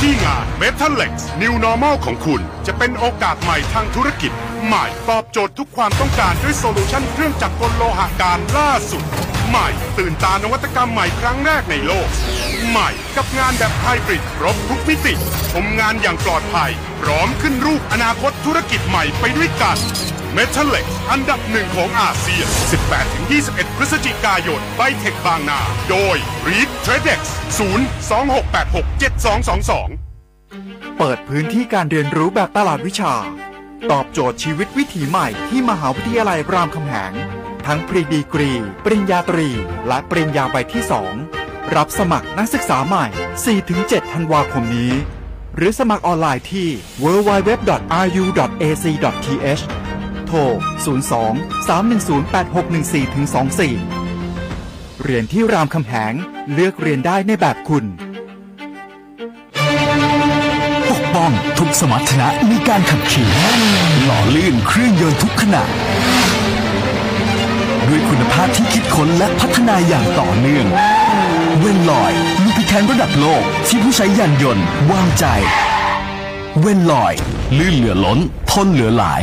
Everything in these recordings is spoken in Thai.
ที่งาน m e t a l e x New Normal ของคุณ จะเป็นโอกาสใหม่ทางธุรกิจ ใหม่ตอบโจทย์ทุกความต้องการด้วยโซลูชันเครื่องจักรกลโลหะการล่าสุด ใหม่ ตื่นตานวัตกรรมใหม่ครั้งแรกในโลก ใหม่กับงานแบบไฮบริดครบทุกมิติ ชมงานอย่างปลอดภัย พร้อมขึ้นรูปอนาคตธุรกิจใหม่ไปด้วยกัน m e t a l e x อันดับหนึ่งของอาเซียน 18-21 พฤศจิกายนไบเทคบางนา โดย Reed Tradex 026867222 เปิดพื้นที่การเรียนรู้แบบตลาดวิชา ตอบโจทย์ชีวิตวิถีใหม่ที่มหาวิทยาลัยรามคำแหง ทั้ง pre-degree ปริญญาตรี และปริญญาใบที่ 2 รับสมัครนักศึกษาใหม่ 4-7 ธันวาคมนี้ หรือสมัครออนไลน์ที่ www.ru.ac.th โทร 02 310 8614 24 เรียนที่รามคำแหง เลือกเรียนได้ในแบบคุณ ปกป้องทุกสมรรถนะในการขับขี่หล่อลื่นเครื่องยนต์ทุกขณะด้ ด้วยคุณภาพที่คิดค้นและพัฒนาอย่างต่อเนื่อง เวนลอยลูพิแคนระดับโลกที่ผู้ใช้ยานยนต์วางใจ เวนลอย ลื่นเหลือล้นทนเหลือหลาย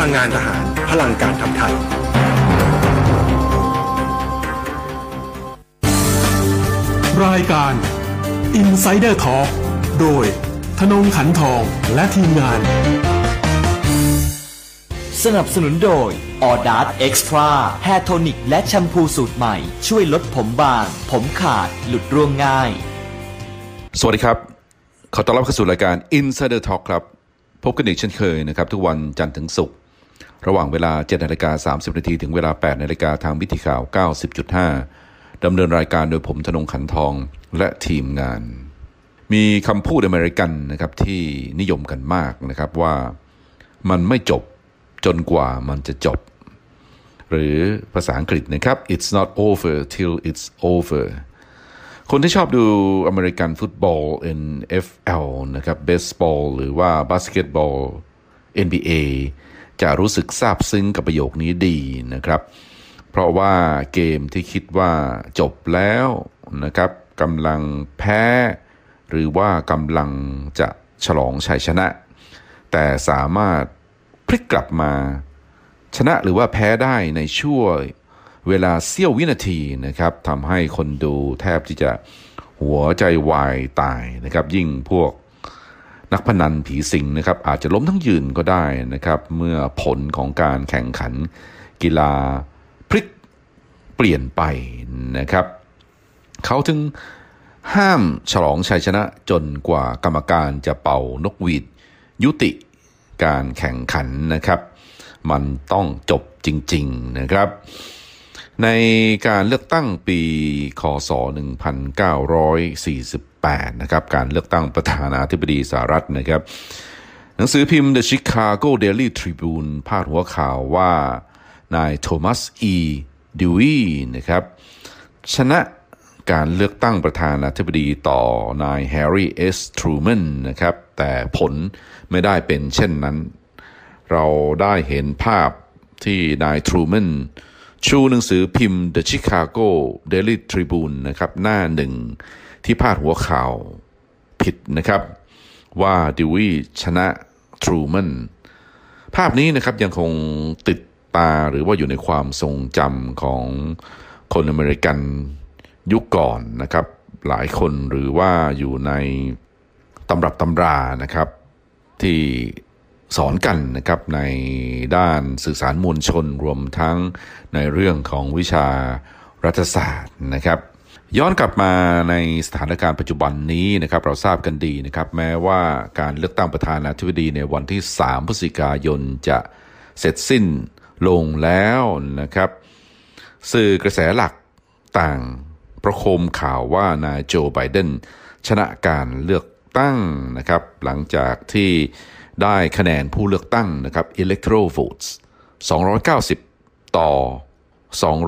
ลังงานทหาร พลังการทำไทย รายการ Insider Talk โดยธนงขันทองและทีมงาน สนับสนุนโดยออดาร์ Extra hair tonic และแชมพูสูตรใหม่ ช่วยลดผมบาง ผมขาด หลุดร่วงง่าย สวัสดีครับ ขอต้อนรับเข้าสู่รายการ Insider Talk ครับ พบกันอีกเช่นเคยนะครับ ทุกวันจันทร์ถึงศุกร์ ระหว่างเวลา7นาฬิกา30นาทีถึงเวลา8นาฬิกาทางวิธีข่าว 90.5ดำเนินรายการโดยผมทนงขันทองและทีมงาน มีคำพูดอเมริกันนะครับที่นิยมกันมากนะครับว่ามันไม่จบจนกว่ามันจะจบ หรือภาษาอังกฤษนะครับ it's not over till it's over คนที่ชอบดูอเมริกันฟุตบอล NFL นะครับเบสบอลหรือว่าบาสเกตบอล NBA จะรู้สึกซาบซึ้งกับประโยคนี้ดีนะครับ เพราะว่าเกมที่คิดว่าจบแล้วนะครับกำลังแพ้ หรือว่ากำลังจะฉลองชัยชนะ แต่สามารถพลิกกลับมา ชนะหรือว่าแพ้ได้ในช่วงเวลาเสี้ยววินาทีนะครับทำให้คนดูแทบที่จะหัวใจวายตายนะครับ ยิ่งพวก นักพนันผีสิงนะครับอาจจะล้มทั้งยืนก็ได้นะครับ เมื่อผลของการแข่งขันกีฬาพลิกเปลี่ยนไปนะครับเขาถึงห้ามฉลองชัยชนะจนกว่ากรรมการจะเป่านกหวีดยุติการแข่งขันนะครับ มันต้องจบจริง ๆนะครับ ในการเลือกตั้งปีคศ 1948 นะครับ การเลือกตั้งประธานาธิบดีสหรัฐนะครับ หนังสือพิมพ์ The Chicago Daily Tribune พาดหัวข่าวว่า นายโทมัสอีดิวอี้นะครับ ชนะการเลือกตั้งประธานาธิบดีต่อนายแฮร์รี่เอสทรูแมนนะครับ แต่ผลไม่ได้เป็นเช่นนั้น เราได้เห็นภาพที่นายทรูแมน ชูหนังสือพิมพ์ The Chicago Daily Tribune นะครับหน้าหนึ่งที่พาดหัวข่าวผิดนะครับ ว่าดิวีชนะทรูแมนภาพนี้นะครับยังคงติดตาหรือว่าอยู่ในความทรงจำของคนอเมริกันยุคก่อนนะครับ หลายคนหรือว่าอยู่ในตำรับตำรานะครับ ที่ สอนกันนะครับในด้านสื่อสารมวลชนรวมทั้งในเรื่องของวิชารัฐศาสตร์นะครับ ย้อนกลับมาในสถานการณ์ปัจจุบันนี้นะครับเราทราบกันดีนะครับ แม้ว่าการเลือกตั้งประธานาธิบดีในวันที่ 3 พฤศจิกายนจะเสร็จสิ้นลงแล้วนะครับ สื่อกระแสหลักต่างประโคมข่าวว่านายโจไบเดนชนะการเลือกตั้งนะครับ หลังจากที่ ได้คะแนนผู้เลือกตั้งนะครับ electoral votes 290 ต่อ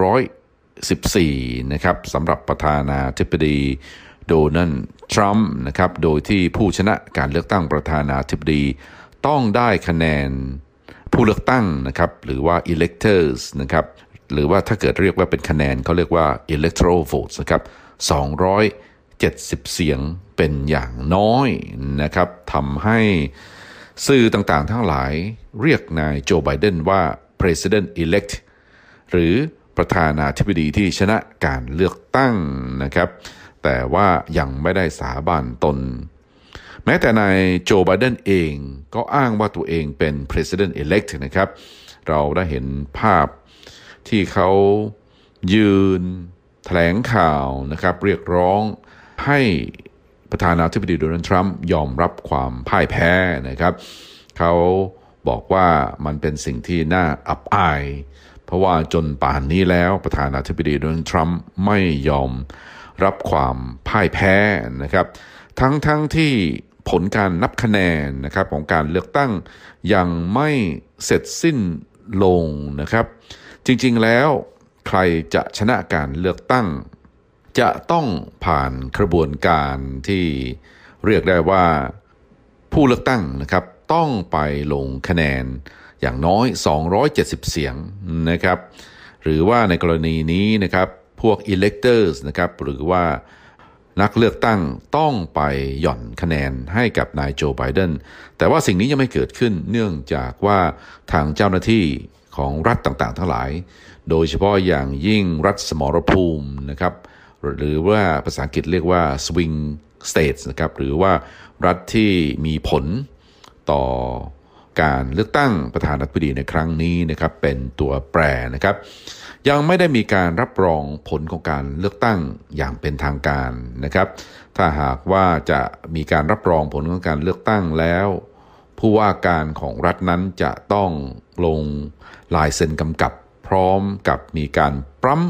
214 นะครับสำหรับประธานาธิบดีโดนัลด์ทรัมป์นะครับ โดยที่ผู้ชนะการเลือกตั้งประธานาธิบดีต้องได้คะแนนผู้เลือกตั้งนะครับ หรือว่า electors นะครับ หรือว่าถ้าเกิดเรียกว่าเป็นคะแนนเขาเรียกว่า electoral votes นะครับ 270 เสียงเป็นอย่างน้อยนะครับทำให้ สื่อต่างๆ ทั้งหลายเรียกนายโจไบเดนว่า president elect หรือประธานาธิบดีที่ชนะการเลือกตั้งนะครับ แต่ว่ายังไม่ได้สาบานตน แม้แต่นายโจไบเดนเองก็อ้างว่าตัวเองเป็น president elect นะครับ เราได้เห็นภาพที่เขายืนแถลงข่าวนะครับ เรียกร้องให้ ประธานาธิบดีโดนัลด์ทรัมป์ยอมรับความพ่ายแพ้นะครับ เขาบอกว่ามันเป็นสิ่งที่น่าอับอาย เพราะว่าจนป่านนี้แล้วประธานาธิบดีโดนัลด์ทรัมป์ไม่ยอมรับความพ่ายแพ้นะครับ ทั้งทั้งที่ผลการนับคะแนนนะครับของการเลือกตั้งยังไม่เสร็จสิ้นลงนะครับ จริงๆแล้วใครจะชนะการเลือกตั้ง จะต้องผ่านกระบวนการที่เรียกได้ว่าผู้เลือกตั้งนะครับต้องไปลงคะแนนอย่างน้อย 270 เสียงนะครับ หรือว่าในกรณีนี้นะครับพวก electors นะครับหรือว่านักเลือกตั้งต้องไปหย่อนคะแนนให้กับนายโจไบเดนแต่ว่าสิ่งนี้ยังไม่เกิดขึ้นเนื่องจากว่าทางเจ้าหน้าที่ของรัฐต่างๆ ทั้งหลาย โดยเฉพาะอย่างยิ่งรัฐสมรภูมินะครับ หรือว่าภาษาอังกฤษเรียกว่า swing states นะครับหรือว่ารัฐที่มีผลต่อการเลือกตั้งประธานาธิบดีในครั้งนี้นะครับเป็นตัวแปรนะครับ ยังไม่ได้มีการรับรองผลของการเลือกตั้งอย่างเป็นทางการนะครับ ถ้าหากว่าจะมีการรับรองผลของการเลือกตั้งแล้ว ผู้ว่าการของรัฐนั้นจะต้องลงลายเซ็นกำกับพร้อมกับมีการปรั๊ม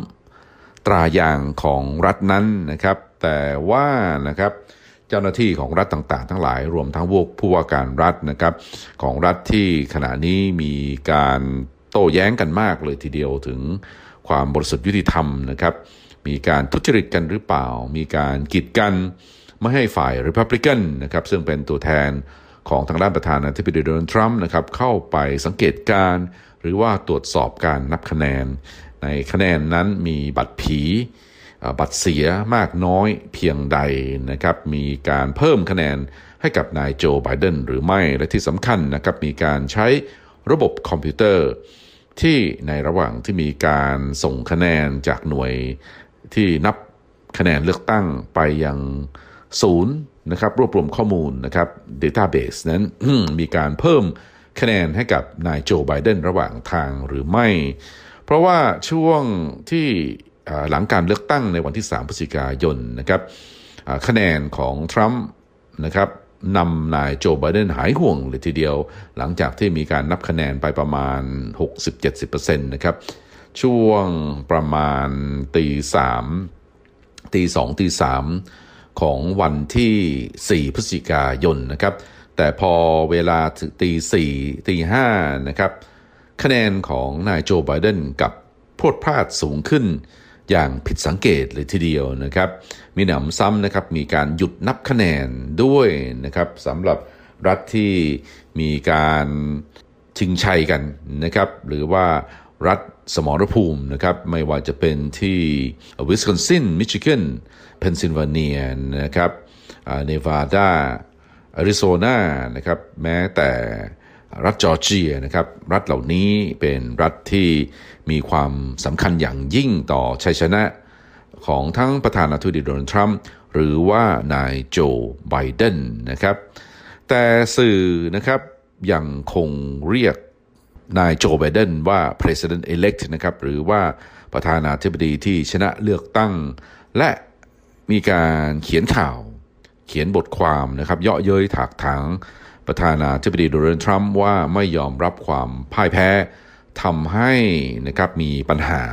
ตราอย่างของรัฐนั้นนะครับ แต่ว่านะครับเจ้าหน้าที่ของรัฐต่างๆ ทั้งหลายรวมทั้งพวกผู้ว่าการรัฐนะครับ ของรัฐที่ขณะนี้มีการโต้แย้งกันมากเลยทีเดียวถึงความบริสุทธิ์ยุติธรรมนะครับ มีการทุจริตกันหรือเปล่า มีการกีดกันไม่ให้ฝ่ายริพับลิกันนะครับซึ่งเป็นตัวแทนของทางด้านประธานาธิบดีโดนัลด์ทรัมป์นะครับเข้าไปสังเกตการณ์หรือว่าตรวจสอบการนับคะแนน ในคะแนนนั้นมีบัตรผีบัตรเสียมากน้อยเพียงใดนะครับ มีการเพิ่มคะแนนให้กับนายโจไบเดนหรือไม่ และที่สำคัญนะครับ มีการใช้ระบบคอมพิวเตอร์ ที่ในระหว่างที่มีการส่งคะแนนจากหน่วยที่นับคะแนนเลือกตั้งไปยังศูนย์นะครับ รวบรวมข้อมูลนะครับ Database นั้นมีการเพิ่มคะแนนให้กับนายโจไบเดนระหว่างทางหรือไม่ เพราะว่าช่วงที่หลังการเลือกตั้งในวันที่ 3 พฤศจิกายนนะครับคะแนนของทรัมป์นะครับนำนายโจไบเดนหายห่วงเลยทีเดียว หลังจากที่มีการนับคะแนนไปประมาณ 60-70%นะครับช่วงประมาณตีสามตีสองตีสามของวันที่ 4 พฤศจิกายนนะครับ แต่พอเวลาถึงตีสี่ตีห้านะครับ คะแนนของนายโจไบเดนกับพวดพลาดสูงขึ้นอย่างผิดสังเกตเลยทีเดียวนะครับ มีหนำซ้ำนะครับมีการหยุดนับคะแนนด้วยนะครับสำหรับรัฐที่มีการชิงชัยกันนะครับหรือว่ารัฐสมรภูมินะครับไม่ว่าจะเป็นที่วิสคอนซินมิชิแกนเพนซิลเวเนียนะครับเนวาดาอาริโซนานะครับแม้แต่ รัฐจอร์เจียนะครับรัฐเหล่านี้เป็นรัฐที่มีความสำคัญอย่างยิ่งต่อชัยชนะของทั้งประธานาธิบดีโดนัลด์ทรัมป์หรือว่านายโจไบเดนนะครับแต่สื่อนะครับยังคงเรียกนายโจไบเดนว่า president elect นะครับหรือว่าประธานาธิบดีที่ชนะเลือกตั้ง และมีการเขียนข่าวเขียนบทความนะครับ เยาะเย้ยถากถาง ประธานาธิบดีโดนัลด์ทรัมป์ว่าไม่ยอมรับความพ่ายแพ้ทำให้นะครับมีปัญหา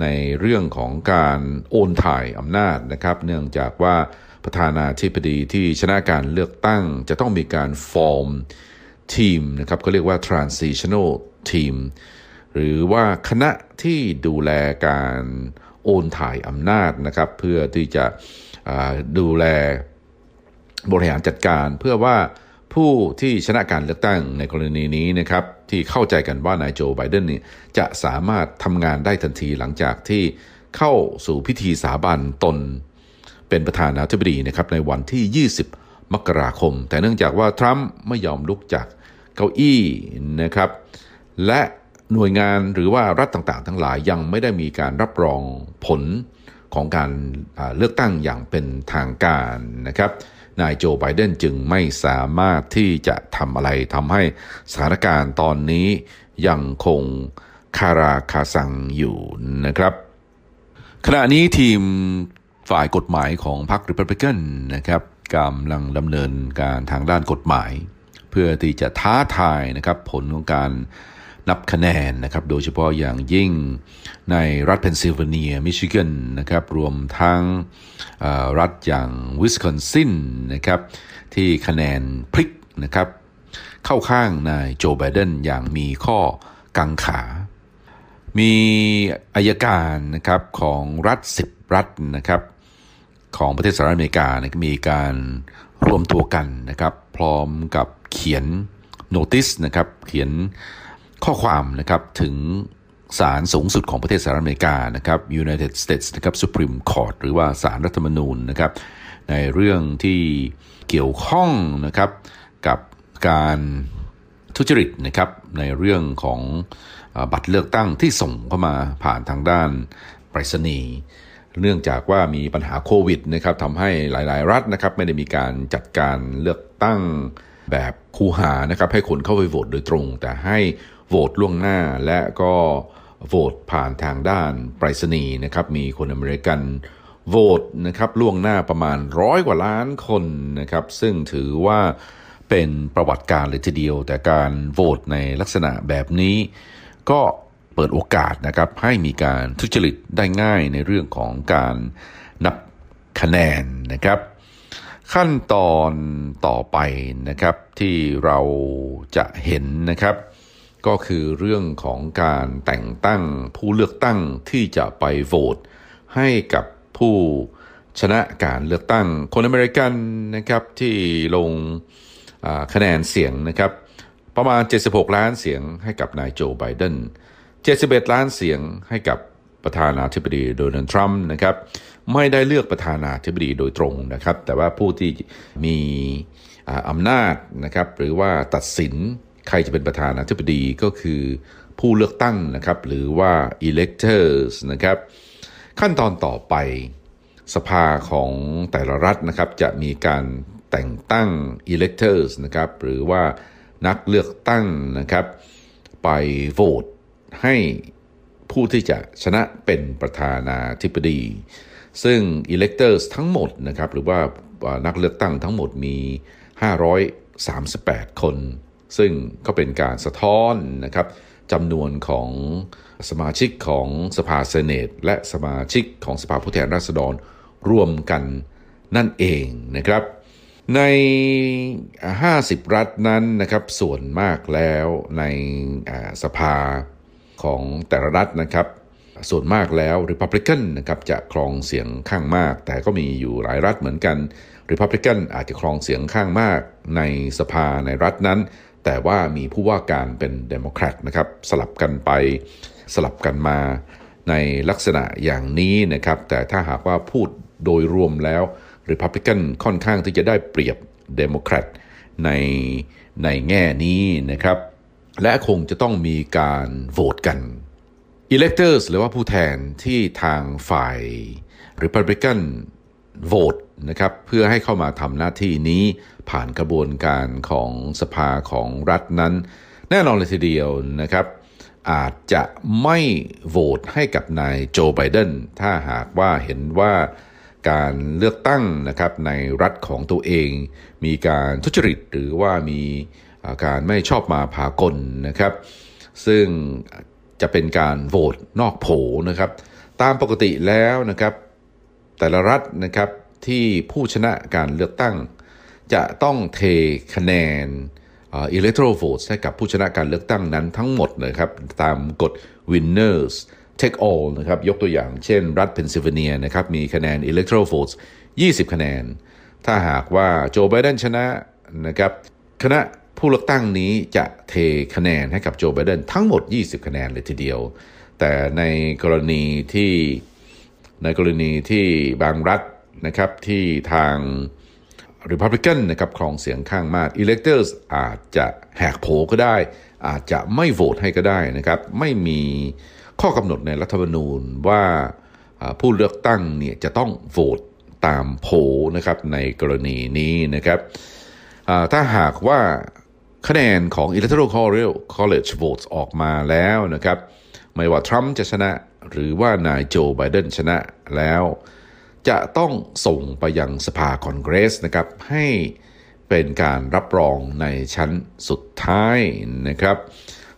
ในเรื่องของการโอนถ่ายอำนาจนะครับ เนื่องจากว่าประธานาธิบดีที่ชนะการเลือกตั้งจะต้องมีการฟอร์มทีมนะครับเขาเรียกว่า transitional team หรือว่าคณะที่ดูแลการโอนถ่ายอำนาจนะครับ เพื่อที่จะดูแลบริหารจัดการเพื่อว่า ผู้ที่ชนะการเลือกตั้งในกรณีนี้นะครับที่เข้าใจกันว่านายโจไบเดนนี่จะสามารถทำงานได้ทันทีหลังจากที่เข้าสู่พิธีสาบานตน เป็นประธานาธิบดีนะครับในวันที่ 20 มกราคม แต่เนื่องจากว่าทรัมป์ไม่ยอมลุกจากเก้าอี้นะครับ และหน่วยงานหรือว่ารัฐต่างๆ ทั้งหลายยังไม่ได้มีการรับรองผลของการเลือกตั้งอย่างเป็นทางการนะครับ นายโจไบเดนจึงไม่สามารถที่จะทำอะไรทำให้สถานการณ์ตอนนี้ยังคงคาราคาซังอยู่นะครับ ขณะนี้ทีมฝ่ายกฎหมายของพรรคริพับลิกันนะครับกำลังดำเนินการทางด้านกฎหมาย เพื่อที่จะท้าทายนะครับผลของการ นับคะแนนนะครับ โดยเฉพาะอย่างยิ่งในรัฐเพนซิลเวเนีย มิชิแกนนะครับ รวมทั้งรัฐอย่างวิสคอนซินนะครับ ที่คะแนนพลิกนะครับ เข้าข้างนายโจไบเดนอย่างมีข้อกังขา มีอายการนะครับของรัฐ 10 รัฐนะครับ ของประเทศสหรัฐอเมริกานะมีการรวมตัวกันนะครับ พร้อมกับเขียนโนติสนะครับ เขียน ข้อความนะครับถึงศาลสูงสุดของประเทศสหรัฐอเมริกานะครับ United States นะครับ Supreme Court หรือว่าศาลรัฐธรรมนูญนะครับ ในเรื่องที่เกี่ยวข้องนะครับกับการทุจริตนะครับในเรื่องของบัตรเลือกตั้งที่ส่งเข้ามาผ่านทางด้านไปรษณีย์เนื่องจากว่ามีปัญหาโควิดนะครับทำให้หลาย ๆ รัฐนะครับไม่ได้มีการจัดการเลือกตั้งแบบคูหานะครับให้คนเข้าไปโหวตโดยตรง แต่ให้ โหวตล่วงหน้าและก็โหวตผ่านทางด้านไปรษณีย์นะครับ มีคนอเมริกันโหวตนะครับล่วงหน้าประมาณร้อยกว่าล้านคนนะครับ ซึ่งถือว่าเป็นประวัติการเลยทีเดียว แต่การโหวตในลักษณะแบบนี้ ก็เปิดโอกาสนะครับให้มีการทุจริตได้ง่ายในเรื่องของการนับคะแนนนะครับ ขั้นตอนต่อไปนะครับที่เราจะเห็นนะครับ ก็คือเรื่องของการแต่งตั้งผู้เลือกตั้งที่จะไปโหวตให้กับผู้ชนะการเลือกตั้งคนอเมริกันนะครับที่ลงคะแนนเสียงนะครับ ประมาณ 76 ล้านเสียงให้กับนายโจไบเดน71 ล้านเสียงให้กับประธานาธิบดีโดนัลด์ทรัมป์นะครับไม่ได้เลือกประธานาธิบดีโดยตรงนะครับ แต่ว่าผู้ที่มีอำนาจนะครับหรือว่าตัดสิน ใครจะเป็นประธานาธิบดีก็คือผู้เลือกตั้งนะครับ หรือว่า electors นะครับ ขั้นตอนต่อไปสภาของแต่ละรัฐนะครับ จะมีการแต่งตั้ง electors นะครับ หรือว่านักเลือกตั้งนะครับ ไปโหวตให้ผู้ที่จะชนะเป็นประธานาธิบดี ซึ่ง electors ทั้งหมดนะครับ หรือว่านักเลือกตั้งทั้งหมดมี 538 คน ซึ่งก็เป็นการสะท้อนนะครับจำนวนของสมาชิกของสภาเซเนต และสมาชิกของสภาผู้แทนราษฎรรวมกันนั่นเองนะครับ ใน 50 รัฐนั้นนะครับส่วนมากแล้วในสภาของแต่ละรัฐนะครับ ส่วนมากแล้ว Republican นะครับจะครองเสียงข้างมาก แต่ก็มีอยู่หลายรัฐเหมือนกัน Republican อาจจะครองเสียงข้างมากในสภาในรัฐนั้น แต่ว่ามีผู้ว่าการเป็นเดโมแครตนะครับสลับกันไปสลับกันมาในลักษณะอย่างนี้นะครับ แต่ถ้าหากว่าพูดโดยรวมแล้ว Republican ค่อนข้างที่จะได้เปรียบเดโมแครตในในแง่นี้นะครับ และคงจะต้องมีการโหวตกัน electors หรือว่าผู้แทนที่ทางฝ่าย Republican โหวตนะครับเพื่อให้เข้ามาทำหน้าที่นี้ผ่านกระบวนการของสภาของรัฐนั้น แน่นอนเลยทีเดียวนะครับ อาจจะไม่โหวตให้กับนายโจไบเดนถ้าหากว่าเห็นว่าการเลือกตั้งนะครับในรัฐของตัวเอง มีการทุจริตหรือว่ามีการไม่ชอบมาพากลนะครับ ซึ่งจะเป็นการโหวตนอกโผนะครับ ตามปกติแล้วนะครับ แต่ละรัฐนะครับที่ผู้ชนะการเลือกตั้ง จะต้องเทคะแนน electoral votes ให้กับผู้ชนะการเลือกตั้งนั้นทั้งหมดนะครับตามกฎ winners take all นะครับยกตัวอย่างเช่นรัฐเพนซิลเวเนียนะครับมีคะแนน electoral votes 20 คะแนน ถ้าหากว่าโจไบเดนชนะนะครับคณะผู้เลือกตั้งนี้จะเทคะแนนให้กับโจไบเดนทั้งหมด 20 คะแนนเลยทีเดียว แต่ในกรณีที่ ในกรณีที่บางรัฐนะครับที่ทาง Republican นะครับครองเสียงข้างมาก electors อาจจะแหกโผก็ได้ อาจจะไม่โหวตให้ก็ได้นะครับ ไม่มีข้อกำหนดในรัฐธรรมนูญว่าผู้เลือกตั้งเนี่ยจะต้องโหวตตามโผนะครับในกรณีนี้นะครับถ้าหากว่าคะแนนของ electoral college votes ออกมาแล้วนะครับ ไม่ว่าทรัมป์จะชนะ หรือว่านายโจไบเดนชนะแล้ว จะต้องส่งไปยังสภาคอนเกรสนะครับ ให้เป็นการรับรองในชั้นสุดท้ายนะครับ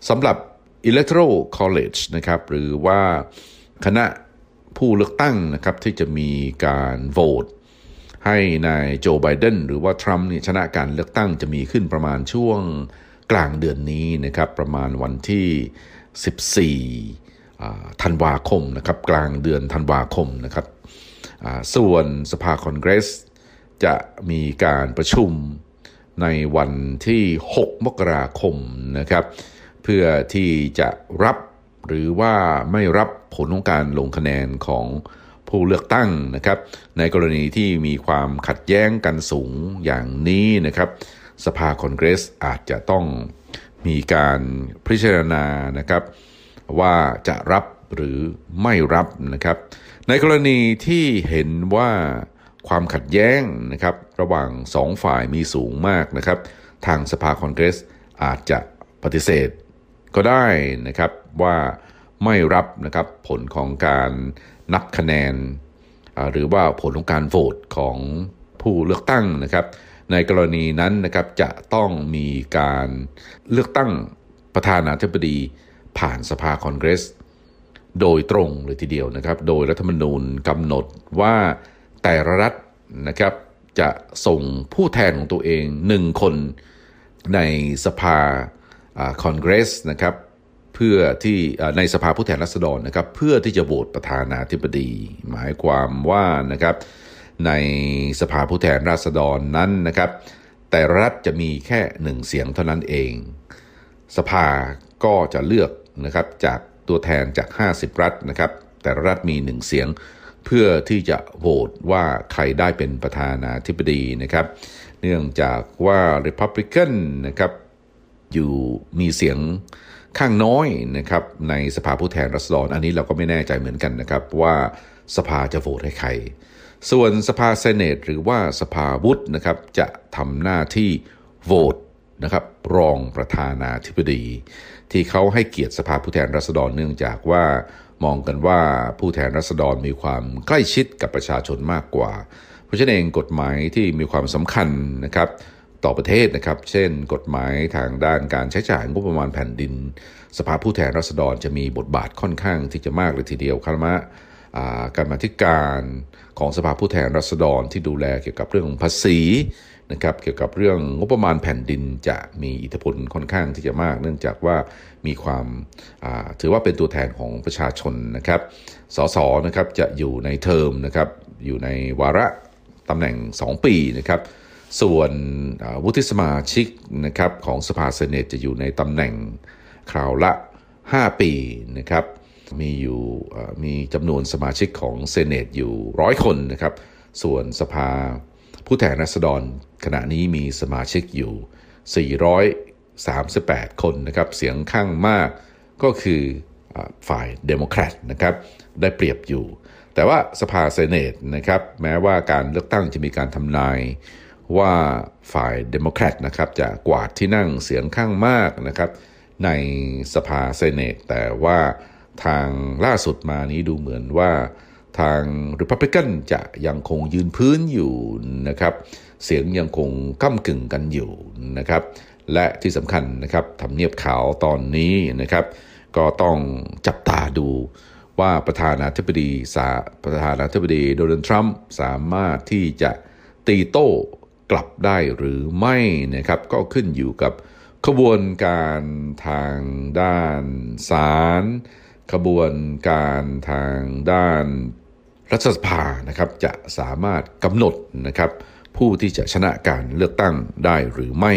สำหรับ electoral college นะครับ หรือว่าคณะผู้เลือกตั้งนะครับที่จะมีการโหวตให้นายโจไบเดนหรือว่าทรัมป์นี่ชนะการเลือกตั้งจะมีขึ้นประมาณช่วงกลางเดือนนี้นะครับ ประมาณวันที่ 14 ธันวาคมนะครับกลางเดือนธันวาคมนะครับส่วนสภาคอนเกรส จะมีการประชุมในวันที่ 6 มกราคมนะครับเพื่อที่จะรับหรือว่าไม่รับผลของการลงคะแนนของผู้เลือกตั้งนะครับ ในกรณีที่มีความขัดแย้งกันสูงอย่างนี้นะครับ สภาคอนเกรสอาจจะต้องมีการพิจารณานะครับ ว่าจะรับหรือไม่รับนะครับ ในกรณีที่เห็นว่าความขัดแย้งนะครับระหว่างสองฝ่ายมีสูงมากนะครับ ทางสภาคอนเกรสอาจจะปฏิเสธก็ได้นะครับว่าไม่รับนะครับผลของการนับคะแนน หรือว่าผลของการโหวตของผู้เลือกตั้งนะครับ ในกรณีนั้นนะครับจะต้องมีการเลือกตั้งประธานาธิบดี ผ่านสภาคอนเกรส โดยตรงเลยทีเดียวนะครับ โดยรัฐธรรมนูญกำหนดว่าแต่ละรัฐนะครับจะส่งผู้แทนของตัวเองหนึ่งคนในสภาคอนเกรสนะครับเพื่อที่ในสภาผู้แทนราษฎรนะครับเพื่อที่จะโหวตประธานาธิบดี หมายความว่านะครับในสภาผู้แทนราษฎรนั้นนะครับ แต่รัฐจะมีแค่หนึ่งเสียงเท่านั้นเอง สภาก็จะเลือก นะครับจากตัวแทนจาก 50 รัฐนะครับ แต่รัฐมีหนึ่งเสียง เพื่อที่จะโหวตว่าใครได้เป็นประธานาธิบดีนะครับ เนื่องจากว่า Republican นะครับอยู่มีเสียงข้างน้อยนะครับในสภาผู้แทนรัษฎรอันนี้เราก็ไม่แน่ใจเหมือนกันนะครับว่าสภาจะโหวตให้ใคร ส่วนสภาเซเนตหรือว่าสภาวุฒินะครับจะทำหน้าที่โหวตนะครับรองประธานาธิบดี ที่เขาให้เกียรติสภาผู้แทนรัษฎรเนื่องจากว่ามองกันว่าผู้แทนรัษฎรมีความใกล้ชิดกับประชาชนมากกว่า เพราะฉะนั้นเองกฎหมายที่มีความสำคัญนะครับต่อประเทศนะครับ เช่น กฎหมายทางด้านการใช้จ่ายงบประมาณแผ่นดิน สภาผู้แทนราษฎรจะมีบทบาทค่อนข้างที่จะมากเลยทีเดียวคณะการมาธิการของสภาผู้แทนราษฎรที่ดูแลเกี่ยวกับเรื่องภาษี นะครับเกี่ยวกับเรื่องงบประมาณแผ่นดินจะมีอิทธิพลค่อนข้างที่จะมาก เนื่องจากว่ามีความถือว่าเป็นตัวแทนของประชาชนนะครับ สสนะครับจะอยู่ในเทอมนะครับอยู่ในวาระตำแหน่ง 2 ปีนะครับส่วนวุฒิสมาชิกนะครับของสภาเซเนตจะอยู่ในตำแหน่งคราวละ 5 ปีนะครับมีอยู่มีจำนวนสมาชิกของ Senate อยู่ร้อยคนนะครับส่วนสภา ผู้แทนราษฎรขณะนี้มีสมาชิกอยู่ 438 คนนะครับ เสียงข้างมากก็คือฝ่ายเดโมแครตนะครับ ได้เปรียบอยู่ แต่ว่าสภา Senate นะครับ แม้ว่าการเลือกตั้งจะมีการทำนายว่าฝ่ายเดโมแครตนะครับ จะกวาดที่นั่งเสียงข้างมากนะครับ ในสภาเซเนตแต่ว่าทางล่าสุดมานี้ดูเหมือนว่า ทางริพับลิกันจะยังคงยืนพื้นอยู่นะครับเสียงยังคงก้ากึ่งกันอยู่นะครับและที่สำคัญนะครับทำเนียบขาวตอนนี้นะครับก็ต้องจับตาดูว่าประธานาธิบดีสาประธานาธิบดีโดนัลด์ทรัมป์สามารถที่จะตีโต้กลับได้หรือไม่นะครับก็ขึ้นอยู่กับขบวนการทางด้านศาลขบวนการทางด้าน รัฐสภานะครับจะสามารถกำหนดนะครับผู้ที่จะชนะการเลือกตั้งได้หรือไม่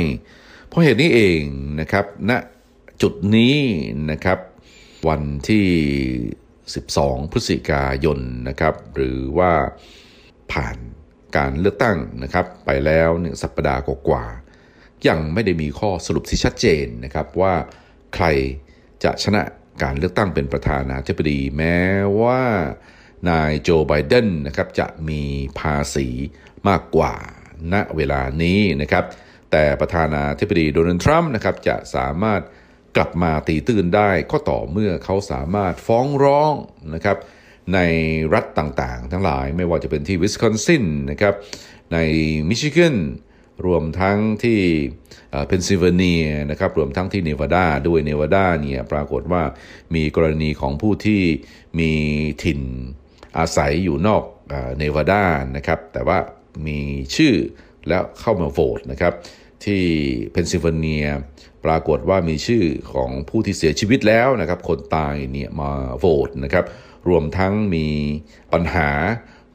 เพราะเหตุนี้เองนะครับณนะจุดนี้นะครับวันที่ 12 พฤศจิกายนนะครับหรือว่าผ่านการเลือกตั้งนะครับไปแล้วหนึ่งสัปดาห์กว่าๆยังไม่ได้มีข้อสรุปที่ชัดเจนนะครับว่าใครจะชนะการเลือกตั้งเป็นประธานาธิบดีแม้ว่า นายโจไบเดนนะครับจะมีภาษีมากกว่าณเวลานี้นะครับ แต่ประธานาธิบดีโดนัลด์ทรัมป์นะครับจะสามารถกลับมาตีตื้นได้ก็ต่อเมื่อเขาสามารถฟ้องร้องนะครับในรัฐต่างๆ ทั้งหลายไม่ว่าจะเป็นที่วิสคอนซินนะครับในมิชิแกนรวมทั้งที่เพนซิลเวเนียนะครับรวมทั้งที่เนวาดาด้วยเนวาดาเนี่ยปรากฏว่ามีกรณีของผู้ที่มีถิ่น อาศัยอยู่นอกเนวาดานะครับ แต่ว่ามีชื่อแล้วเข้ามาโหวตนะครับ ที่เพนซิลเวเนียปรากฏว่ามีชื่อของผู้ที่เสียชีวิตแล้วนะครับ คนตายเนี่ยมาโหวตนะครับ รวมทั้งมีปัญหา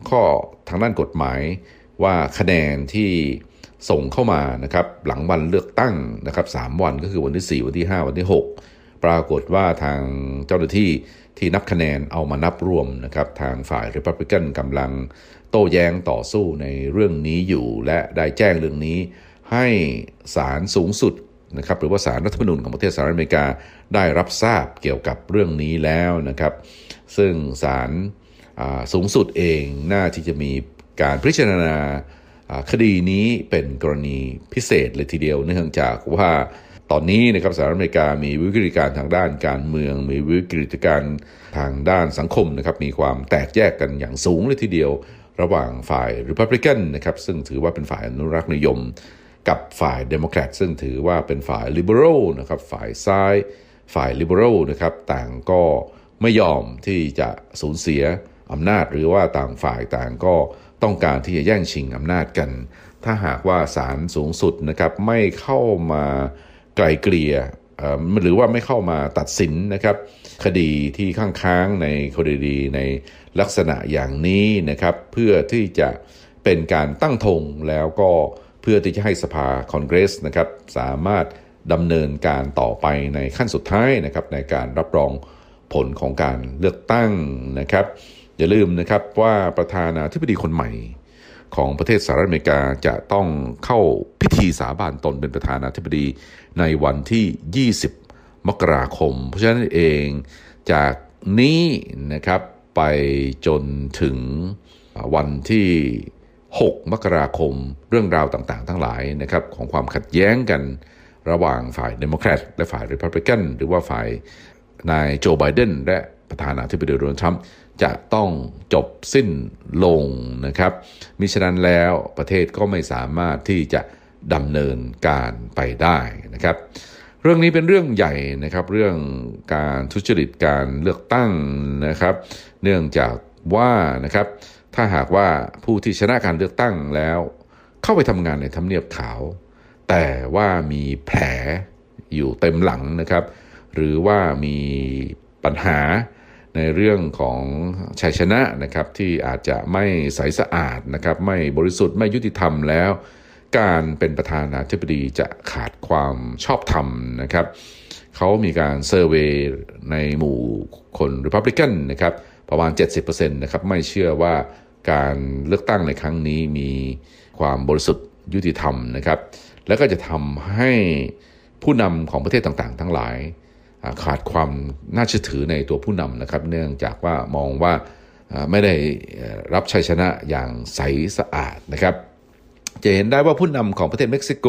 ข้อทางด้านกฎหมายว่าคะแนนที่ส่งเข้ามานะครับ หลังวันเลือกตั้งนะครับ3วันก็คือวันที่ 4 วันที่ 5 วันที่ 6 ปรากฏว่าทางเจ้าหน้าที่ที่นับคะแนนเอามานับรวมนะครับทางฝ่ายริพับลิกันกำลังโต้แย้งต่อสู้ในเรื่องนี้อยู่ และได้แจ้งเรื่องนี้ ให้ศาลสูงสุดนะครับหรือว่าศาลรัฐธรรมนูญของประเทศสหรัฐอเมริกาได้รับทราบเกี่ยวกับเรื่องนี้แล้วนะครับ ซึ่งศาลสูงสุดเองน่าที่จะมีการพิจารณาคดีนี้เป็นกรณีพิเศษเลยทีเดียวเนื่องจากว่า ตอนนี้นะครับสหรัฐอเมริกามีวิกฤตการทางด้านการเมือง มีวิกฤตการทางด้านสังคมนะครับมีความแตกแยกกันอย่างสูงเลยทีเดียว ระหว่างฝ่ายริพับลิกันนะครับซึ่งถือว่าเป็นฝ่ายอนุรักษ์นิยม กับฝ่ายเดโมแครตซึ่งถือว่าเป็นฝ่ายลิเบอรัลนะครับฝ่ายซ้าย ฝ่ายลิเบอรัลนะครับต่างก็ไม่ยอมที่จะสูญเสียอำนาจหรือว่าต่างฝ่ายต่างก็ต้องการที่จะแย่งชิงอำนาจกัน ถ้าหากว่าศาลสูงสุดนะครับไม่เข้ามา ไกลเกลี่ยหรือว่าไม่เข้ามาตัดสินนะครับ คดีที่ข้างค้างในคดีในลักษณะอย่างนี้นะครับ เพื่อที่จะเป็นการตั้งธงแล้วก็เพื่อที่จะให้สภาคอนเกรสนะครับ สามารถดำเนินการต่อไปในขั้นสุดท้ายนะครับ ในการรับรองผลของการเลือกตั้งนะครับ อย่าลืมนะครับว่าประธานาธิบดีคนใหม่ของประเทศสหรัฐอเมริกาจะต้องเข้าพิธีสาบานตนเป็นประธานาธิบดี ในวันที่ 20 มกราคม เพราะฉะนั้นเองจากนี้นะครับไปจนถึงวันที่ 6 มกราคมเรื่องราวต่างๆ ทั้งหลายนะครับของความขัดแย้งกันระหว่างฝ่ายเดโมแครตและฝ่ายริพับลิกันหรือว่าฝ่ายนายโจไบเดนและประธานาธิบดีโดนัลด์ทรัมป์จะต้องจบสิ้นลงนะครับ มิฉะนั้นแล้วประเทศก็ไม่สามารถที่จะ ดำเนินการไปได้นะครับ เรื่องนี้เป็นเรื่องใหญ่นะครับ เรื่องการทุจริตการเลือกตั้งนะครับ เนื่องจากว่านะครับ ถ้าหากว่าผู้ที่ชนะการเลือกตั้งแล้ว เข้าไปทำงานในทำเนียบขาว แต่ว่ามีแผลอยู่เต็มหลังนะครับ หรือว่ามีปัญหาในเรื่องของชัยชนะนะครับที่อาจจะไม่ใสสะอาดนะครับ ไม่บริสุทธิ์ไม่ยุติธรรมแล้ว การเป็นประธานาธิบดีจะขาดความชอบธรรมนะครับเขามีการเซอร์เวยในหมู่คนริพับลิกันนะครับประมาณ 70%นะครับไม่เชื่อว่าการเลือกตั้งในครั้งนี้มีความบริสุทธิ์ยุติธรรมนะครับ แล้วก็จะทำให้ผู้นำของประเทศต่างๆ ทั้งหลาย ขาดความน่าเชื่อถือในตัวผู้นำนะครับ เนื่องจากว่ามองว่าไม่ได้รับชัยชนะอย่างใสสะอาดนะครับ จะเห็นได้ว่าผู้นำของประเทศเม็กซิโก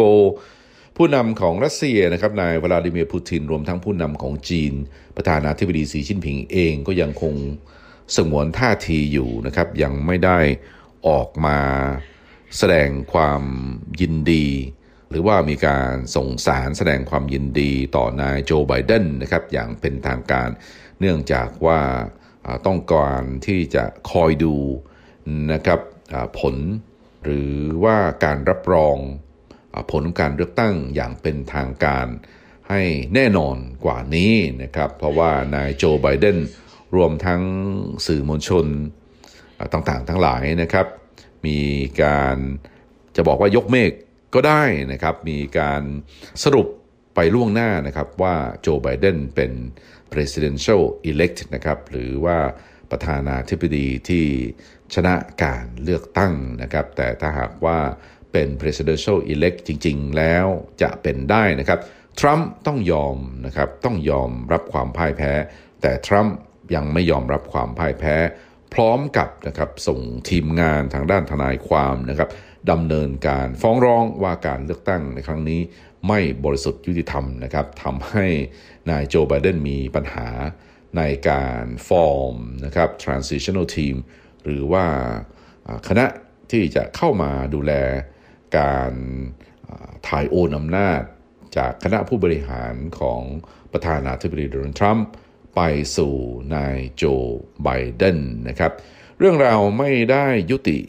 ผู้นำของรัสเซียนะครับนายวลาดิเมียร์ปูตินรวมทั้งผู้นำของจีน ประธานาธิบดีสีจิ้นผิงเองก็ยังคงสงวนท่าทีอยู่นะครับ ยังไม่ได้ออกมาแสดงความยินดี หรือว่ามีการส่งสารแสดงความยินดีต่อนายโจไบเดนนะครับอย่างเป็นทางการ เนื่องจากว่าต้องการที่จะคอยดูนะครับผล หรือว่าการรับรองผลการเลือกตั้งอย่างเป็นทางการให้แน่นอนกว่านี้นะครับ เพราะว่านายโจไบเดนรวมทั้งสื่อมวลชนต่างๆ ทั้งหลายนะครับ มีการจะบอกว่ายกเมฆก็ได้นะครับ มีการสรุปไปล่วงหน้านะครับว่าโจไบเดนเป็น presidential elect นะครับ หรือว่า ประธานาธิบดีที่ชนะการเลือกตั้งนะครับ แต่ถ้าหากว่าเป็น presidential elect จริง ๆ แล้วจะเป็นได้นะครับ ทรัมป์ต้องยอมนะครับ ต้องยอมรับความพ่ายแพ้ แต่ทรัมป์ยังไม่ยอมรับความพ่ายแพ้ พร้อมกับนะครับส่งทีมงานทางด้านทนายความนะครับดำเนินการฟ้องร้องว่าการเลือกตั้งในครั้งนี้ไม่บริสุทธิ์ยุติธรรมนะครับทำให้นายโจไบเดนมีปัญหา ในการฟอร์มนะครับ transitional team หรือว่าคณะที่จะเข้ามาดูแลการถ่ายโอนอำนาจ จากคณะผู้บริหารของประธานาธิบดีโดนัลด์ทรัมป์ไปสู่นายโจไบเดนนะครับ เรื่องราวไม่ได้ยุติ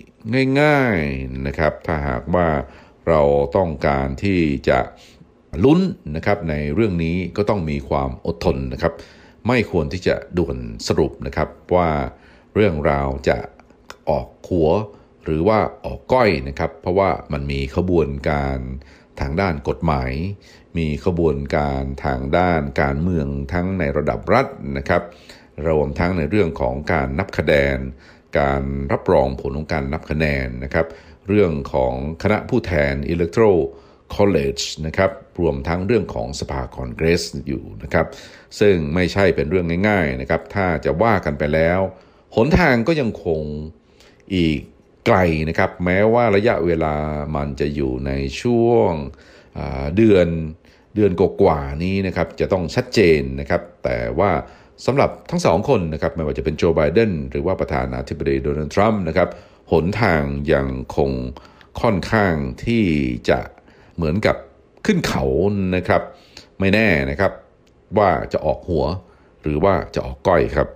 ง่ายๆนะครับ ถ้าหากว่าเราต้องการที่จะลุ้นนะครับในเรื่องนี้ก็ต้องมีความอดทนนะครับ ไม่ควรที่จะด่วนสรุปนะครับว่าเรื่องราวจะออกขัวหรือว่าออกก้อยนะครับ เพราะว่ามันมีขบวนการทางด้านกฎหมาย มีขบวนการทางด้านการเมืองทั้งในระดับรัฐนะครับรวมทั้งในเรื่องของการนับคะแนน การรับรองผลของการนับคะแนนนะครับ เรื่องของคณะผู้แทน Electoral College นะครับรวมทั้งเรื่องของสภาคอนเกรสอยู่นะครับซึ่งไม่ใช่เป็นเรื่องง่ายๆนะครับถ้าจะว่ากันไปแล้ว หนทางก็ยังคงอีกไกลนะครับแม้ว่าระยะเวลามันจะอยู่ในช่วงเดือนเดือนกว่านี้นะครับจะต้องชัดเจนนะครับแต่ว่าสำหรับทั้งสองคนนะครับไม่ว่าจะเป็นโจไบเดนหรือว่าประธานาธิบดีโดนัลด์ทรัมป์นะครับหนทางยังคงค่อนข้างที่จะ เหมือนกับขึ้นเขานะครับ ไม่แน่นะครับ ว่าจะออกหัวหรือว่าจะออกก้อยครับ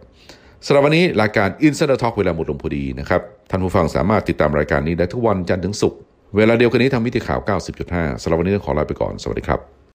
สำหรับวันนี้รายการ Insider Talk เวลาหมดลงพอดีนะครับ ท่านผู้ฟังสามารถติดตามรายการนี้ได้ทุกวันจันทร์ถึงศุกร์เวลาเดียวกันนี้ทางมิติข่าว 90.5สำหรับวันนี้ต้องขอลาไปก่อน สวัสดีครับ